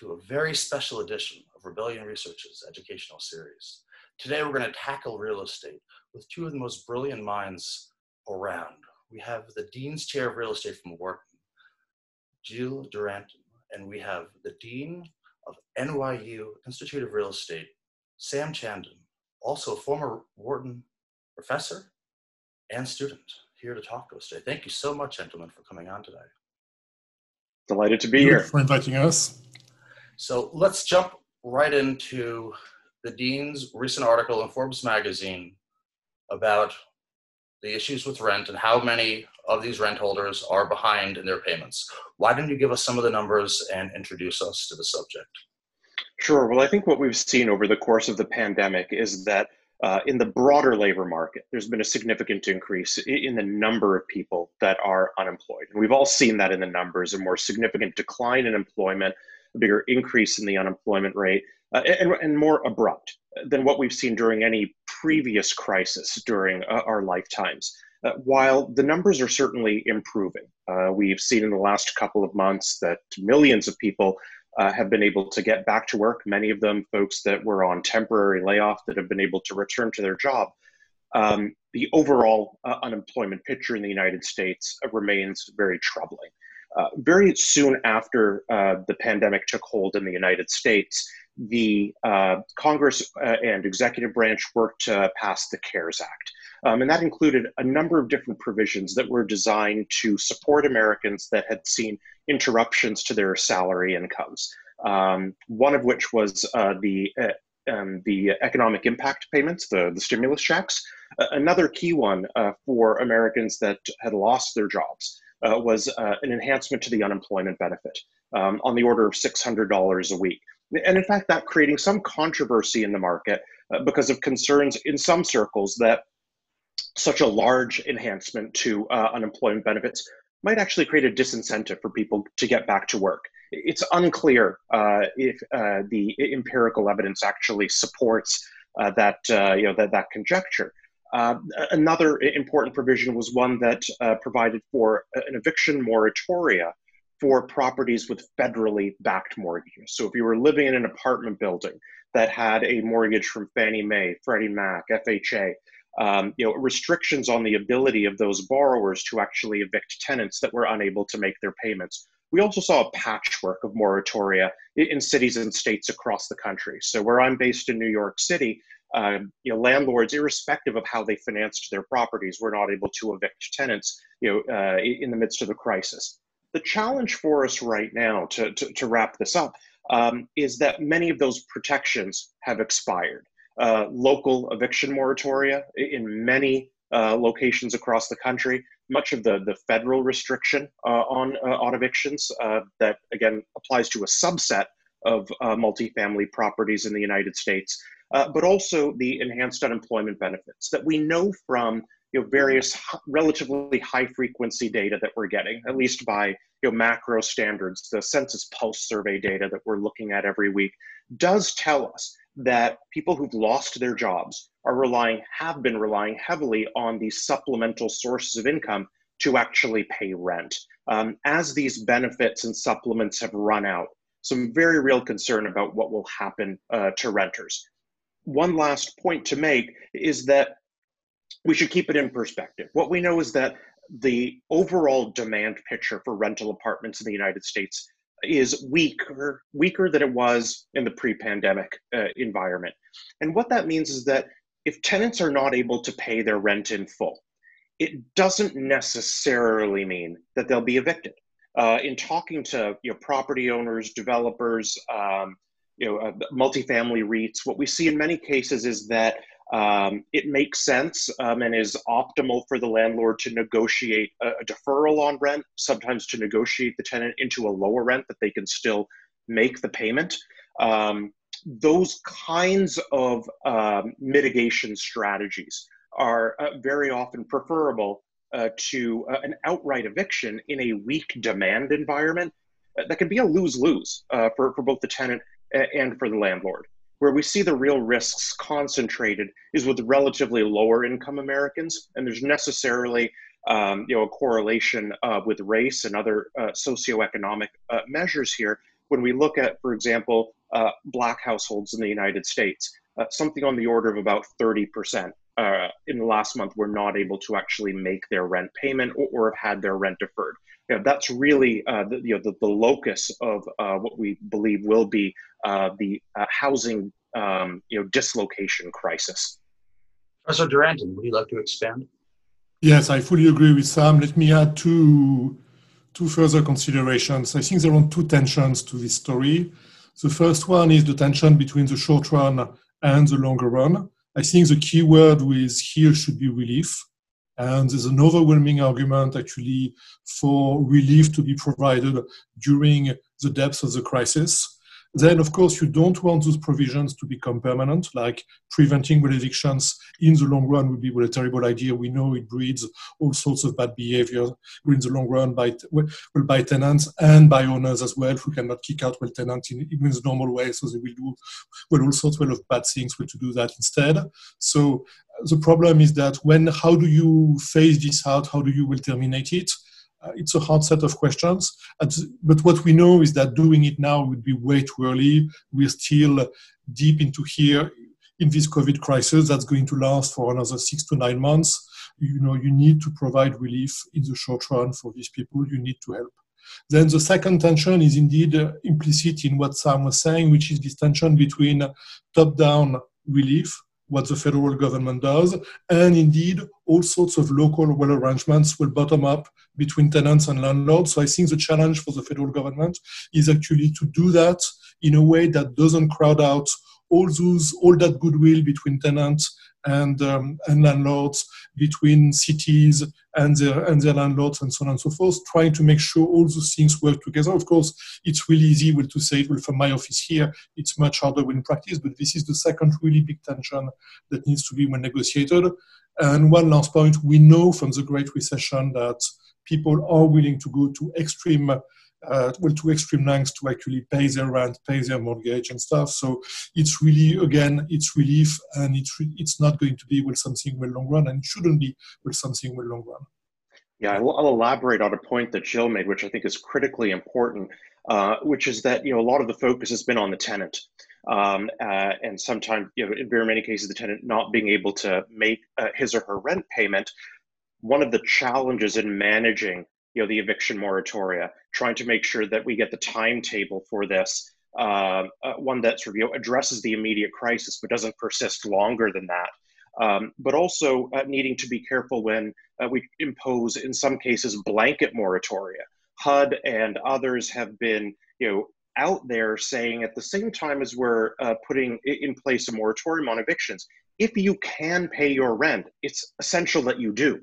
to a very special edition of Rebellion Research's educational series. Today we're going to tackle real estate with two of the most brilliant minds around. We have the Dean's Chair of Real Estate from Wharton, Gilles Duranton, and we have the Dean of NYU Institute of Real Estate, Sam Chandan, also a former Wharton professor and student, here to talk to us today. Thank you so much, gentlemen, for coming on today. Delighted to be here. For inviting us. So let's jump right into the Dean's recent article in Forbes magazine about the issues with rent and how many of these rent holders are behind in their payments. Why don't you give us some of the numbers and introduce us to the subject? Sure. Well, I think what we've seen over the course of the pandemic is that uh, in the broader labor market, there's been a significant increase in the number of people that are unemployed. And we've all seen that in the numbers a more significant decline in employment, a bigger increase in the unemployment rate, uh, and, and, more abrupt than what we've seen during any previous crisis during uh, our lifetimes. Uh, while the numbers are certainly improving, uh, we've seen in the last couple of months that millions of people uh, have been able to get back to work, many of them folks that were on temporary layoff that have been able to return to their job. Um, the overall uh, unemployment picture in the United States remains very troubling. Uh, very soon after uh, the pandemic took hold in the United States, the uh, Congress and executive branch worked to pass the CARES Act. Um, and that included a number of different provisions that were designed to support Americans that had seen interruptions to their salary incomes. Um, one of which was uh, the uh, um, the economic impact payments, the, the stimulus checks. Uh, another key one uh, for Americans that had lost their jobs uh, was uh, an enhancement to the unemployment benefit um, on the order of $600 a week. And in fact, that creating some controversy in the market because of concerns in some circles that such a large enhancement to uh, unemployment benefits might actually create a disincentive for people to get back to work. It's unclear uh, if uh, the empirical evidence actually supports uh, that uh, you know that that conjecture. Uh, another important provision was one that provided for an eviction moratoria for properties with federally backed mortgages. So if you were living in an apartment building that had a mortgage from Fannie Mae, Freddie Mac, FHA, um, you know, restrictions on the ability of those borrowers to actually evict tenants that were unable to make their payments. We also saw a patchwork of moratoria in cities and states across the country. So where I'm based in New York City, uh, you know, landlords, irrespective of how they financed their properties, were not able to evict tenants, you know, uh, in the midst of the crisis. The challenge for us right now, to, to, to wrap this up, um, is that many of those protections have expired uh, local eviction moratoria in many uh, locations across the country. Much of the, the federal restriction uh, on, uh, on evictions uh, that, again, applies to a subset of multifamily properties in the United States, but also the enhanced unemployment benefits that we know from you know, various relatively high frequency data that we're getting, at least by you know, macro standards, the Census Pulse survey data that we're looking at every week, does tell us that people who've lost their jobs are relying, have been relying heavily on these supplemental sources of income to actually pay rent. Um, as these benefits and supplements have run out, some very real concern about what will happen uh, to renters. One last point to make is that we should keep it in perspective. What we know is that the overall demand picture for rental apartments in the United States is weaker weaker than it was in the pre-pandemic uh, environment. And what that means is that if tenants are not able to pay their rent in full it doesn't necessarily mean that they'll be evicted. Uh, in talking to you know property owners developers um, you know uh, multifamily REITs what we see in many cases is that um, it makes sense um, and is optimal for the landlord to negotiate a, a, deferral on rent, sometimes to negotiate the tenant into a lower rent that they can still make the payment. Um, those kinds of um, mitigation strategies are uh, very often preferable uh, to uh, an outright eviction in a weak demand environment uh, that can be a lose lose uh, for, for both the tenant and for the landlord. Where we see the real risks concentrated is with relatively lower income Americans, and there's necessarily um, you know a correlation uh, with race and other uh, socioeconomic uh, measures here. when we look at, for example, uh, black households in the United States, uh, something on the order of about 30% uh, in the last month were not able to actually make their rent payment or, or have had their rent deferred. You know, that's really uh, the, you know, the, the locus of uh, what we believe will be uh, the uh, housing um, you know, dislocation crisis. Professor Duranton, would you like to expand? Yes, I fully agree with Sam. Let me add two, two further considerations. I think there are two tensions to this story. The first one is the tension between the short run and the longer run. I think the key word with here should be relief. And there's an overwhelming argument actually for relief to be provided during the depths of the crisis. Then, of course, you don't want those provisions to become permanent, like preventing evictions in the long run would be a terrible idea. We know it breeds all sorts of bad behavior in the long run by, well, by tenants and by owners as well, who cannot kick out well tenants in, in the normal way. So they will do well all sorts well of bad things well to do that instead. So uh, the problem is that when, how do you phase this out? How do you will terminate it? Uh, it's a hard set of questions. And, But what we know is that doing it now would be way too early. We're still deep into here in this COVID crisis that's going to last for another six to nine months. You know, you need to provide relief in the short run for these people. You need to help. Then the second tension is indeed uh, implicit in what Sam was saying, which is this tension between top-down relief what the federal government does, and indeed all sorts of local well arrangements will bottom up between tenants and landlords. So I think the challenge for the federal government is actually to do that in a way that doesn't crowd out all those all that goodwill between tenants and um, and landlords between cities and their and their landlords and so on and so forth, trying to make sure all those things work together. Of course, it's really easy well, to say well from my office here. It's much harder in practice, but this is the second really big tension that needs to be well negotiated. And one last point: we know from the Great Recession that people are willing to go to extreme uh, well, to extreme lengths to actually pay their rent, pay their mortgage and stuff. So it's really, again, it's relief and it's, it's not going to be well something well long run and shouldn't be well something well long run. Yeah, I'll, I'll elaborate on a point that Gilles made, which I think is critically important, uh, which is that, you know, a lot of the focus has been on the tenant. Um, uh, and sometimes, you know, in very many cases, the tenant not being able to make uh, his or her rent payment. One of the challenges in managing you know the eviction moratoria, trying to make sure that we get the timetable for this, uh, uh, one that sort of you know, addresses the immediate crisis but doesn't persist longer than that. Um, but also uh, needing to be careful when uh, we impose, in some cases, blanket moratoria. HUD and others have been, you know, out there saying at the same time as we're uh, putting in place a moratorium on evictions, if you can pay your rent, it's essential that you do.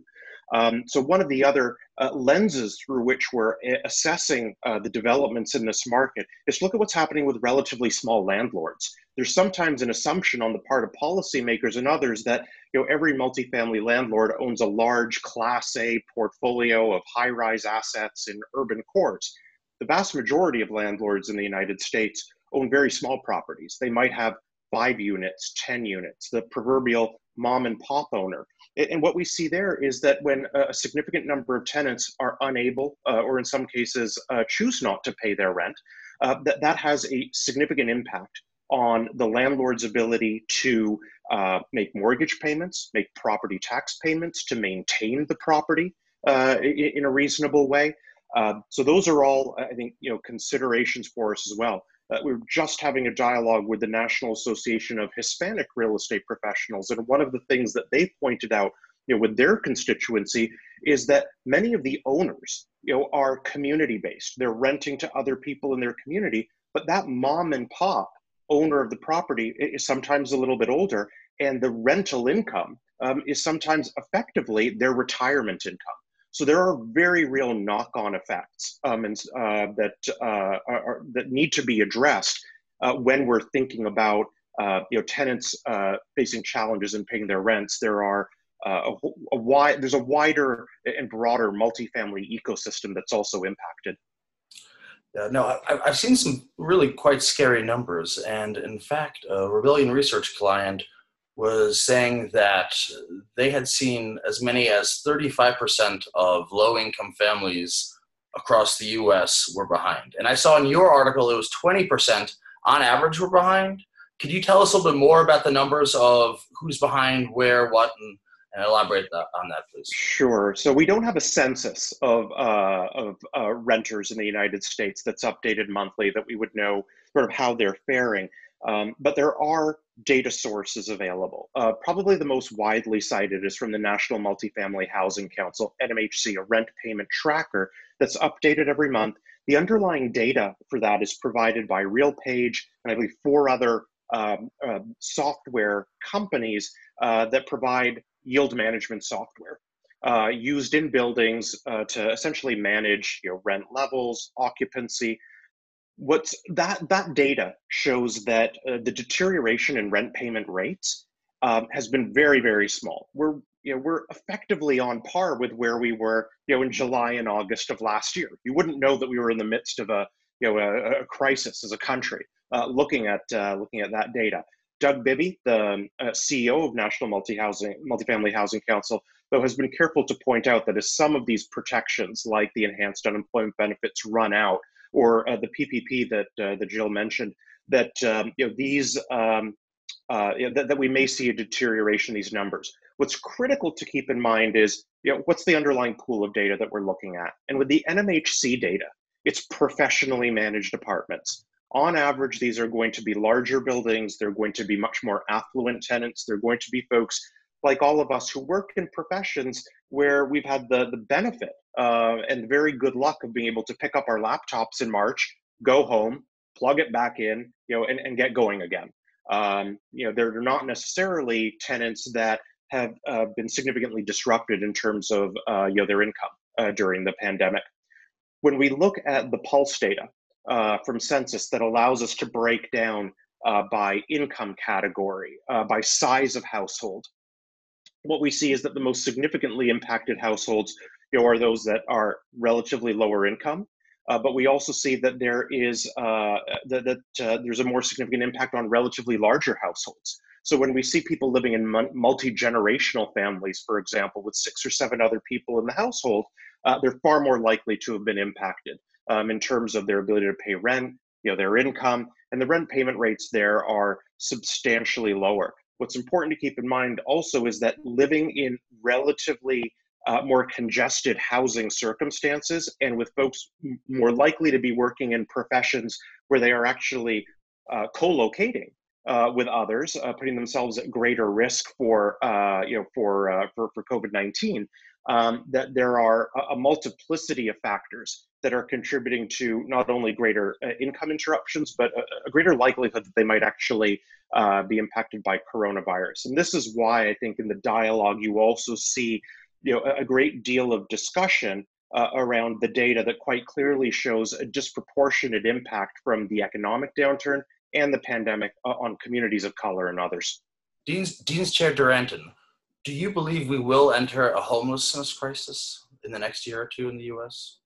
Um, so one of the other uh, lenses through which we're uh, assessing uh, the developments in this market is look at what's happening with relatively small landlords. There's sometimes an assumption on the part of policymakers and others that you know every multifamily landlord owns a large Class A portfolio of high-rise assets in urban cores. The vast majority of landlords in the United States own very small properties. They might have five units, 10 units, the proverbial mom and pop owner. And what we see there is that when a significant number of tenants are unable, uh, or in some cases uh, choose not to pay their rent, uh, that, that has a significant impact on the landlord's ability to uh, make mortgage payments, make property tax payments, to maintain the property uh, in, in, a reasonable way. Uh, so those are all, I think, you know, considerations for us as well. Uh, we are just having a dialogue with the National Association of Hispanic Real Estate Professionals, and one of the things that they pointed out, you know, with their constituency, is that many of the owners, you know, are community-based. They're renting to other people in their community, but that mom and pop owner of the property is sometimes a little bit older, and the rental income um, is sometimes effectively their retirement income. So there are very real knock-on effects um, and, uh, that uh, are, that need to be addressed uh, when we're thinking about uh, you know tenants uh, facing challenges in paying their rents. There are uh, a, a wide there's a wider and broader multifamily ecosystem that's also impacted. Yeah, no, I, I've seen some really quite scary numbers, and in fact, a Rebellion Research client was saying that they had seen as many as 35% of low income families across the US were behind. And I saw in your article it was 20% on average were behind. Could you tell us a little bit more about the numbers of who's behind, where, what, and, and elaborate that, on that, please? Sure. So we don't have a census of, uh, of uh, renters in the United States that's updated monthly that we would know sort of how they're faring. Um, but there are data sources available. Uh, probably the most widely cited is from the National Multifamily Housing Council, NMHC, a rent payment tracker that's updated every month. The underlying data for that is provided by RealPage and I believe four other um, uh, software companies uh, that provide yield management software. Uh, used in buildings uh, to essentially manage you know, rent levels, occupancy, what's that that data shows that uh, the deterioration in rent payment rates um, has been very very small. We're you know we're effectively on par with where we were you know in july and august of last year. You wouldn't know that we were in the midst of a you know a, a crisis as a country uh, looking at uh, looking at that data. Doug bibby the um, uh, ceo of national multi-housing multifamily housing council though has been careful to point out that as some of these protections like the enhanced unemployment benefits run out or uh, the PPP that uh, that Gilles mentioned, that um, you know these um, uh, that, that we may see a deterioration in these numbers. What's critical to keep in mind is you know what's the underlying pool of data that we're looking at, and with the NMHC data, it's professionally managed apartments. On average, these are going to be larger buildings. They're going to be much more affluent tenants. They're going to be folks like all of us who work in professions where we've had the, the benefit uh, and very good luck of being able to pick up our laptops in March, go home, plug it back in, you know, and, and get going again. Um, you know, they're, not necessarily tenants that have uh, been significantly disrupted in terms of uh, you know their income uh, during the pandemic. When we look at the pulse data uh, from census that allows us to break down uh, by income category, by size of household, what we see is that the most significantly impacted households you know, are those that are relatively lower income. Uh, but we also see that there is uh, that, that uh, there's a more significant impact on relatively larger households. So when we see people living in multi generational families, for example, with six or seven other people in the household, uh, they're far more likely to have been impacted um, in terms of their ability to pay rent, you know, their income, and the rent payment rates there are substantially lower. What's important to keep in mind also is that living in relatively uh, more congested housing circumstances and with folks more likely to be working in professions where they are actually uh, co-locating uh, with others, uh, putting themselves at greater risk for uh, you know for uh, for, for COVID nineteen. Um, that there are a, a, multiplicity of factors that are contributing to not only greater income interruptions, but a, a, greater likelihood that they might actually be impacted by coronavirus. And this is why I think in the dialogue you also see you know, a great deal of discussion uh, around the data that quite clearly shows a disproportionate impact from the economic downturn and the pandemic uh, on communities of color and others. Dean's, Dean's Chair Duranton, do you believe we will enter a homelessness crisis in the next year or two in the U.S.?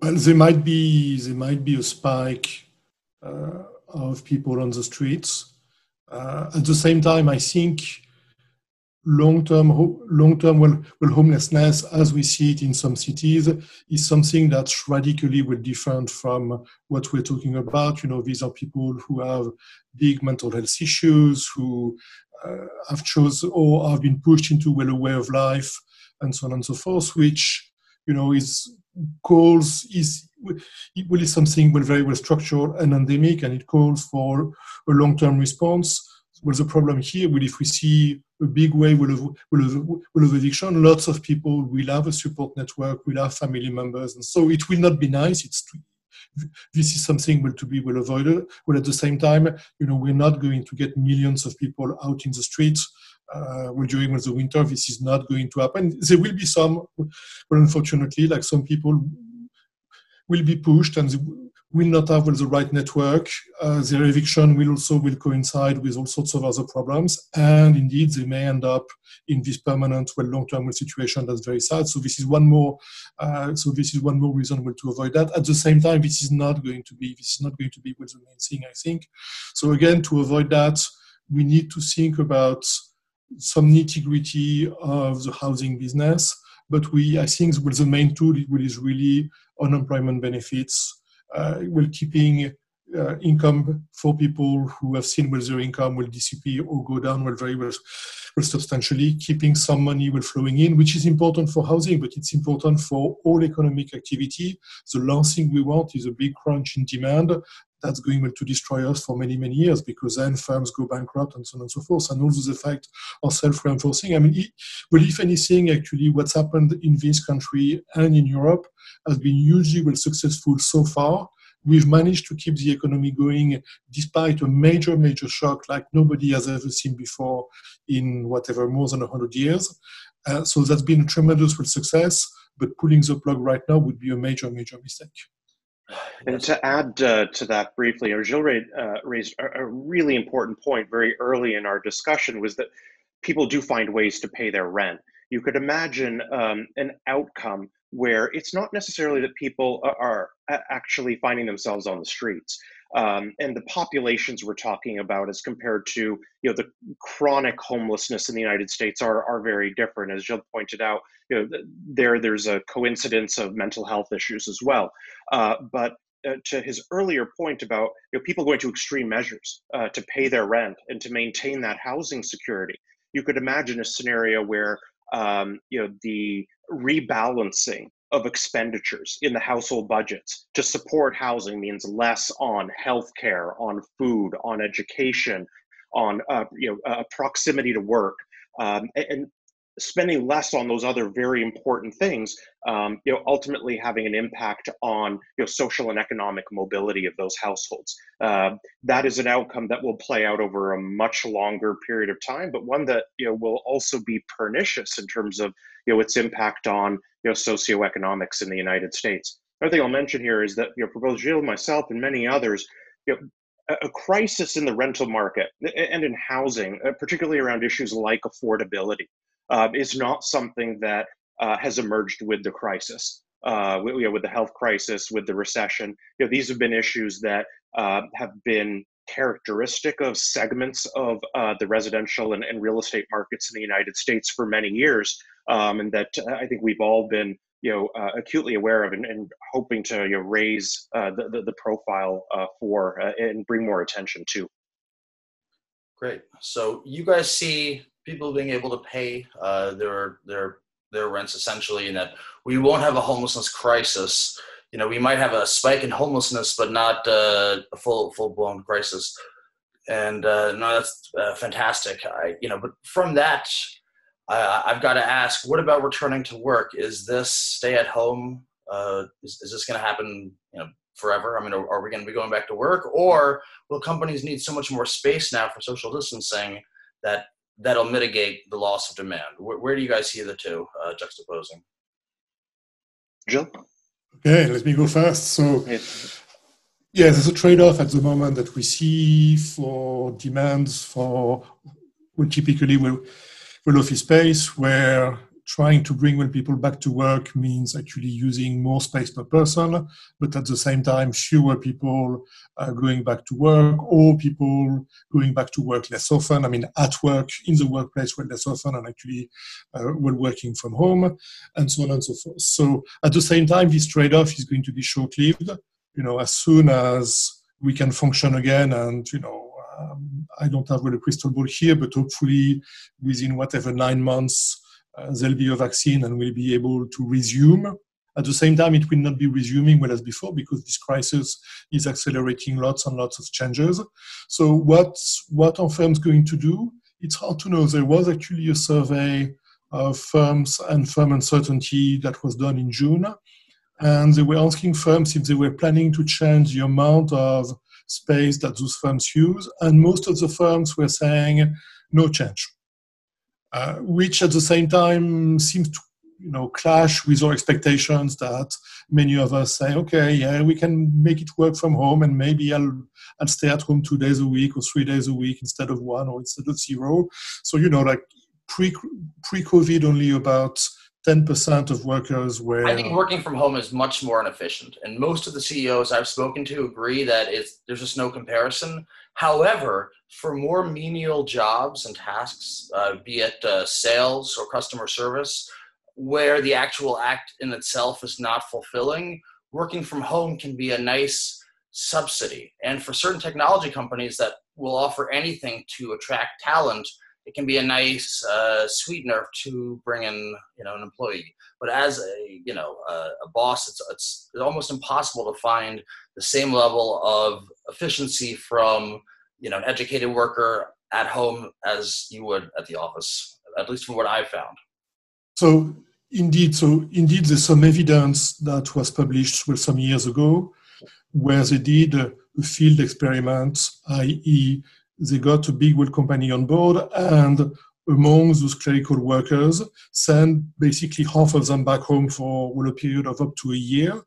Well, there might be there might be a spike uh, of people on the streets. Uh, at the same time, I think long-term long-term well, well, homelessness as we see it in some cities is something that's radically well different from what we're talking about you know these are people who have big mental health issues who Uh, have chosen or have been pushed into well a way of life and so on and so forth which you know is calls is it will is something well very well structured and endemic and it calls for a long-term response well the problem here will if we see a big wave will of, will, of, will of addiction. Lots of people will have a support network, will have family members, and so it will not be nice. It's this is something well to be well avoided. Well, at the same time, you know, we're not going to get millions of people out in the streets. Uh, well, during the winter, this is not going to happen. There will be some, well, unfortunately, like some people will be pushed and will not have well, the right network. Uh, their eviction will also will coincide with all sorts of other problems, and indeed they may end up in this permanent, well, long-term situation that's very sad. So this is one more. Uh, so this is one more reason well, to avoid that. At the same time, this is not going to be this is not going to be well, the main thing. I think. So again, to avoid that, we need to think about some nitty-gritty of the housing business but we, I think, well, the main tool is really unemployment benefits, uh, well, keeping uh, income for people who have seen whether their income will disappear or go down well very well, well substantially, keeping some money will flowing in, which is important for housing, but it's important for all economic activity. The last thing we want is a big crunch in demand that's going to destroy us for many, many years because then firms go bankrupt and so on and so forth. And all those effects are self reinforcing. I mean, well, if anything, actually, what's happened in this country and in Europe has been hugely well successful so far. We've managed to keep the economy going despite a major, major shock like nobody has ever seen before in whatever, more than 100 years. Uh, so that's been a tremendous success, but pulling the plug right now would be a major, major mistake. And to add uh, to that briefly, Gilles uh, raised a, a, really important point very early in our discussion was that people do find ways to pay their rent. You could imagine um, an outcome where it's not necessarily that people are actually finding themselves on the streets. Um, and the populations we're talking about as compared to you know the chronic homelessness in the United States are are very different. As Gilles pointed out, you know there there's a coincidence of mental health issues as well. Uh, but uh, to his earlier point about you know people going to extreme measures uh, to pay their rent and to maintain that housing security, you could imagine a scenario where um, you know the rebalancing of expenditures in the household budgets to support housing means less on healthcare, on food, on education, on uh, you know uh, proximity to work, um, and spending less on those other very important things, um, you know, ultimately having an impact on you know social and economic mobility of those households. Uh, that is an outcome that will play out over a much longer period of time, but one that you know will also be pernicious in terms of you know its impact on you know socioeconomics in the United States. Another thing I'll mention here is that you know, for both Gilles, myself, and many others, you know, a crisis in the rental market and in housing, uh, particularly around issues like affordability, uh, is not something that uh, has emerged with the crisis. Uh, with, you know, with the health crisis, with the recession, you know, these have been issues that uh, have been characteristic of segments of uh, the residential and, and, real estate markets in the United States for many years, um, and that uh, I think we've all been you know uh, acutely aware of and, and hoping to you know, raise uh, the, the, the profile uh, for uh, and bring more attention to. Great. So you guys see people being able to pay uh, their their their rents essentially, and that we won't have a homelessness crisis. You know, we might have a spike in homelessness, but not a full full blown crisis. And no, that's fantastic. I, you know, but from that, I've got to ask: What about returning to work? Is this stay at home? Uh, is, is this going to happen? You know, forever? I mean, are, are we going to be going back to work, or will companies need so much more space now for social distancing that that'll mitigate the loss of demand. Where, where do you guys see the two uh, juxtaposing? Gilles. Okay, let me go first. So, yeah, there's a trade off at the moment that we see for demands for well, typically well, well office space where trying to bring well people back to work means actually using more space per person, but at the same time, fewer people uh, going back to work or people going back to work less often. I mean, at work, in the workplace, well, less often, and actually uh, while working from home, and so on and so forth. So at the same time, this trade-off is going to be short-lived. You know, as soon as we can function again, and you know. Um, I don't have a crystal ball here, but hopefully within whatever nine months, uh, there'll be a vaccine and we'll be able to resume. At the same time, it will not be resuming well as before because this crisis is accelerating lots and lots of changes. So, what what are firms going to do? It's hard to know. There was actually a survey of firms and firm uncertainty that was done in June, and they were asking firms if they were planning to change the amount of space that those firms use, and most of the firms were saying no change. Uh, which at the same time seems to you know clash with our expectations that many of us say okay yeah we can make it work from home and maybe i'll i'll stay at home two days a week or three days a week instead of one or instead of zero so you know like pre pre covid only about 10% of workers were i think working from home is much more inefficient and most of the ceos i've spoken to agree that it's there's just no comparison However, for more menial jobs and tasks, uh, be it uh, sales or customer service, where the actual act in itself is not fulfilling, working from home can be a nice subsidy. And for certain technology companies that will offer anything to attract talent, it can be a nice uh, sweetener to bring in you know an employee. But as a you know a, a boss, it's, it's it's almost impossible to find the same level of efficiency from you know an educated worker at home as you would at the office. At least from what I've found. So indeed, so indeed, there's some evidence that was published well, some years ago where they did a field experiment, i.e., they got a big world company on board and among those clerical workers, send basically half of them back home for well, a period of up to a year.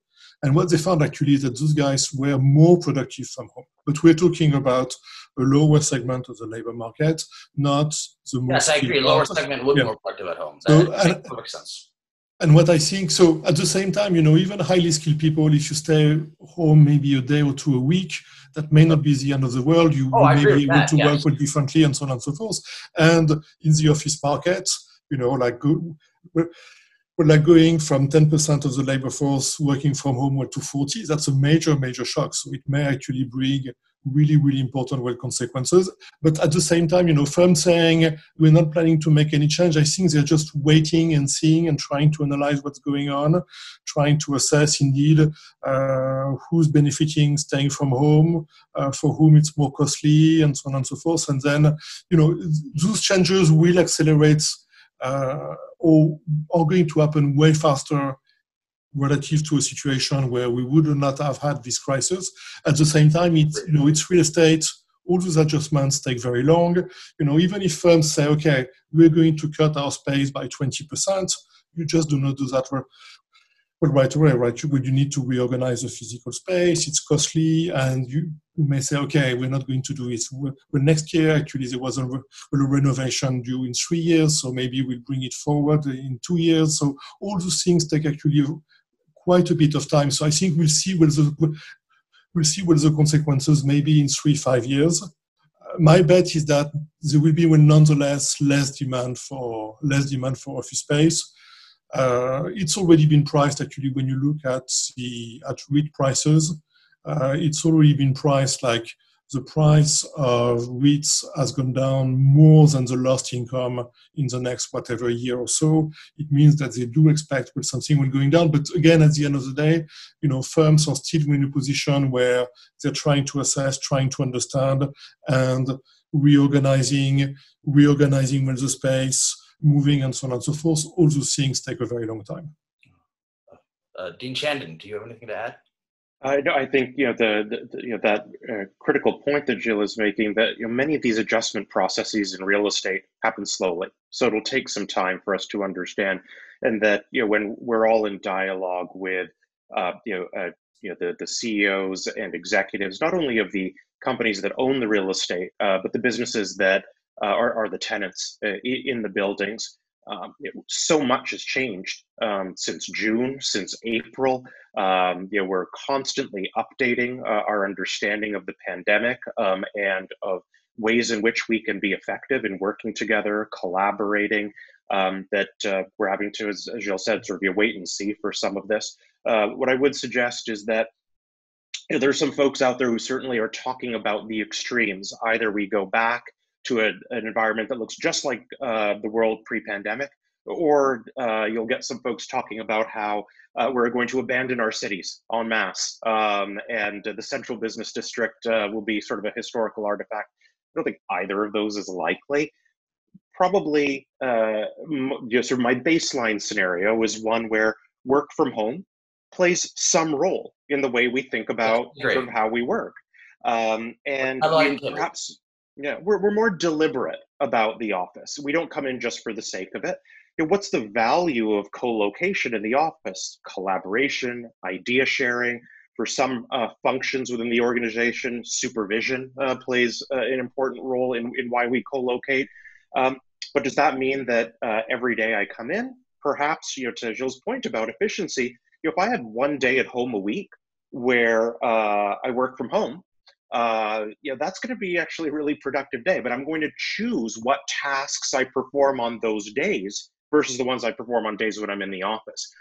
And what they found actually is that those guys were more productive from home. But we're talking about a lower segment of the labor market, not the most. Yes, I agree. Lower segment would yeah. be more productive at home. That so, makes perfect sense. And what I think, so at the same time, you know, even highly skilled people, if you stay home maybe a day or two a week, that may not be the end of the world. You, oh, may be able that, to work differently and so on and so forth. And in the office market, you know, like we're like going from 10% of the labor force working from home to 40, that's a major, major shock. So it may actually bring really, really important well consequences. But at the same time, you know, firms saying we're not planning to make any change, I think they're just waiting and seeing and trying to analyze what's going on, trying to assess indeed uh, who's benefiting staying from home, uh, for whom it's more costly, and so on and so forth. And then, you know, those changes will accelerate uh, or are going to happen way faster relative to a situation where we would not have had this crisis. At the same time, it's you know it's real estate. All those adjustments take very long. You know, even if firms say, okay, we're going to cut our space by 20%, you just do not do that well, right away, right? You, you need to reorganize the physical space. It's costly, and you, you may say, okay, we're not going to do it. Well, next year, actually, there was a, a renovation due in three years, so maybe we'll bring it forward in two years. So all those things take actually quite a bit of time. So I think we'll see what the we'll see what the consequences maybe in three five years. My bet is that there will be, nonetheless, less demand for less demand for office space. Uh, it's already been priced actually when you look at the at REIT prices. Uh, it's already been priced like the price of REITs has gone down more than the lost income in the next whatever year or so. It means that they do expect well, something will going down. But again, at the end of the day, you know, firms are still in a position where they're trying to assess, trying to understand, and reorganizing, reorganizing well the space, moving, and so on and so forth. All those things take a very long time. Uh, Dean Chandan, do you have anything to add? I, I think you know the, the you know that uh, critical point that Gilles is making that you know many of these adjustment processes in real estate happen slowly, so it'll take some time for us to understand, and that you know when we're all in dialogue with uh, you know uh, you know the the CEOs and executives, not only of the companies that own the real estate, uh, but the businesses that uh, are, are the tenants uh, in the buildings. Um, it, so much has changed um, since June, since April. Um, you know, we're constantly updating uh, our understanding of the pandemic um, and of ways in which we can be effective in working together, collaborating. Um, that uh, we're having to, as, as Gilles said, sort of be a wait and see for some of this. Uh, what I would suggest is that you know, there's some folks out there who certainly are talking about the extremes. Either we go back to a, an environment that looks just like uh, the world pre-pandemic, or uh, you'll get some folks talking about how uh, we're going to abandon our cities en masse, um, and the central business district uh, will be sort of a historical artifact. I don't think either of those is likely. Probably, uh, sort of my baseline scenario is one where work from home plays some role in the way we think about sort of how we work. Um, and like perhaps yeah, we're, we're more deliberate about the office. We don't come in just for the sake of it. You know, what's the value of co-location in the office? Collaboration, idea sharing. For some uh, functions within the organization, supervision uh, plays uh, an important role in, in why we co-locate. Um, but does that mean that uh, every day I come in? Perhaps, you know, to Gilles' point about efficiency, you know, if I had one day at home a week where uh, I work from home, uh, you know, that's going to be actually a really productive day. But I'm going to choose what tasks I perform on those days versus the ones I perform on days when I'm in the office.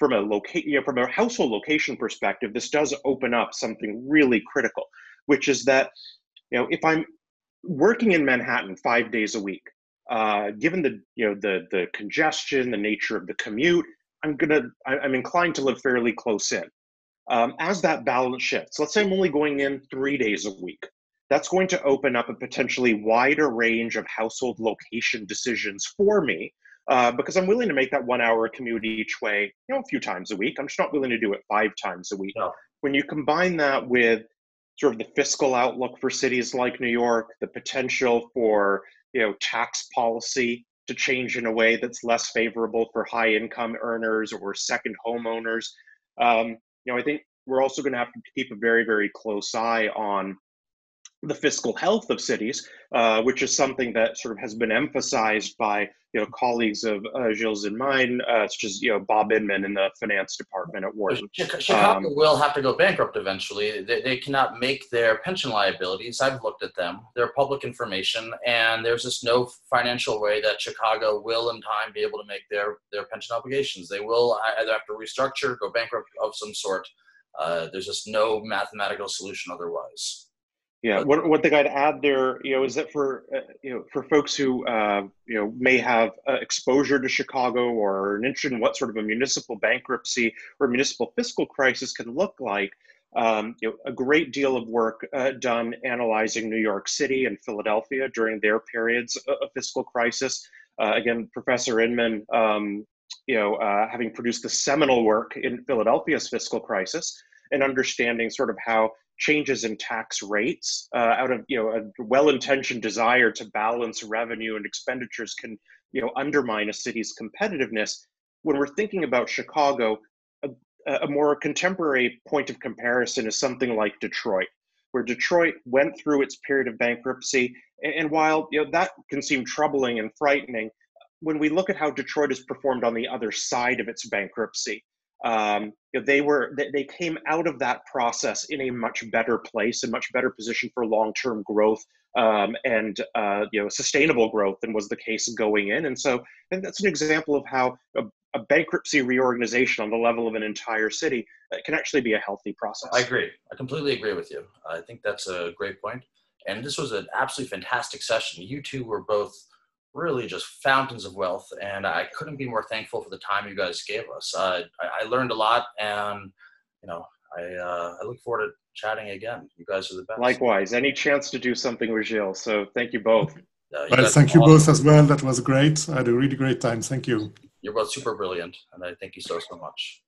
From a locate, you know, from a household location perspective, this does open up something really critical, which is that, you know, if I'm working in Manhattan five days a week, uh, given the you know the the congestion, the nature of the commute, I'm gonna I'm inclined to live fairly close in. Um, as that balance shifts, let's say I'm only going in three days a week. That's going to open up a potentially wider range of household location decisions for me uh, because I'm willing to make that one hour commute each way, you know, a few times a week. I'm just not willing to do it five times a week. No. When you combine that with sort of the fiscal outlook for cities like New York, the potential for you know tax policy to change in a way that's less favorable for high income earners or second homeowners. Um, you know, I think we're also going to have to keep a very, very close eye on the fiscal health of cities, uh, which is something that sort of has been emphasized by you know colleagues of uh, Gilles and mine, uh, such as you know Bob Inman in the finance department at Wharton. Chicago um, will have to go bankrupt eventually. They, they, cannot make their pension liabilities. I've looked at them; they're public information, and there's just no financial way that Chicago will, in time, be able to make their their pension obligations. They will either have to restructure, go bankrupt of some sort. Uh, there's just no mathematical solution otherwise. Yeah, what one thing I'd add there, you know, is that for uh, you know for folks who uh, you know may have uh, exposure to Chicago or an interest in what sort of a municipal bankruptcy or municipal fiscal crisis can look like, um, you know, a great deal of work uh, done analyzing New York City and Philadelphia during their periods of fiscal crisis. Uh, again, Professor Inman, um, you know, uh, having produced the seminal work in Philadelphia's fiscal crisis and understanding sort of how changes in tax rates uh, out of you know a well-intentioned desire to balance revenue and expenditures can you know undermine a city's competitiveness. When we're thinking about chicago a, a more contemporary point of comparison is something like detroit where detroit went through its period of bankruptcy and while you know that can seem troubling and frightening when we look at how detroit has performed on the other side of its bankruptcy um, you know, they were they came out of that process in a much better place and much better position for long-term growth um, and uh, you know sustainable growth than was the case going in. And so, and that's an example of how a, a bankruptcy reorganization on the level of an entire city uh, can actually be a healthy process. I agree. I completely agree with you. I think that's a great point. And this was an absolutely fantastic session. You two were both really just fountains of wealth. And I couldn't be more thankful for the time you guys gave us. Uh, I, I, learned a lot, and you know, I uh, I look forward to chatting again. You guys are the best. Likewise, any chance to do something with Gilles. So thank you both. Uh, you well, thank you awesome. both as well. That was great. I had a really great time. Thank you. You're both super brilliant, and I thank you so so much.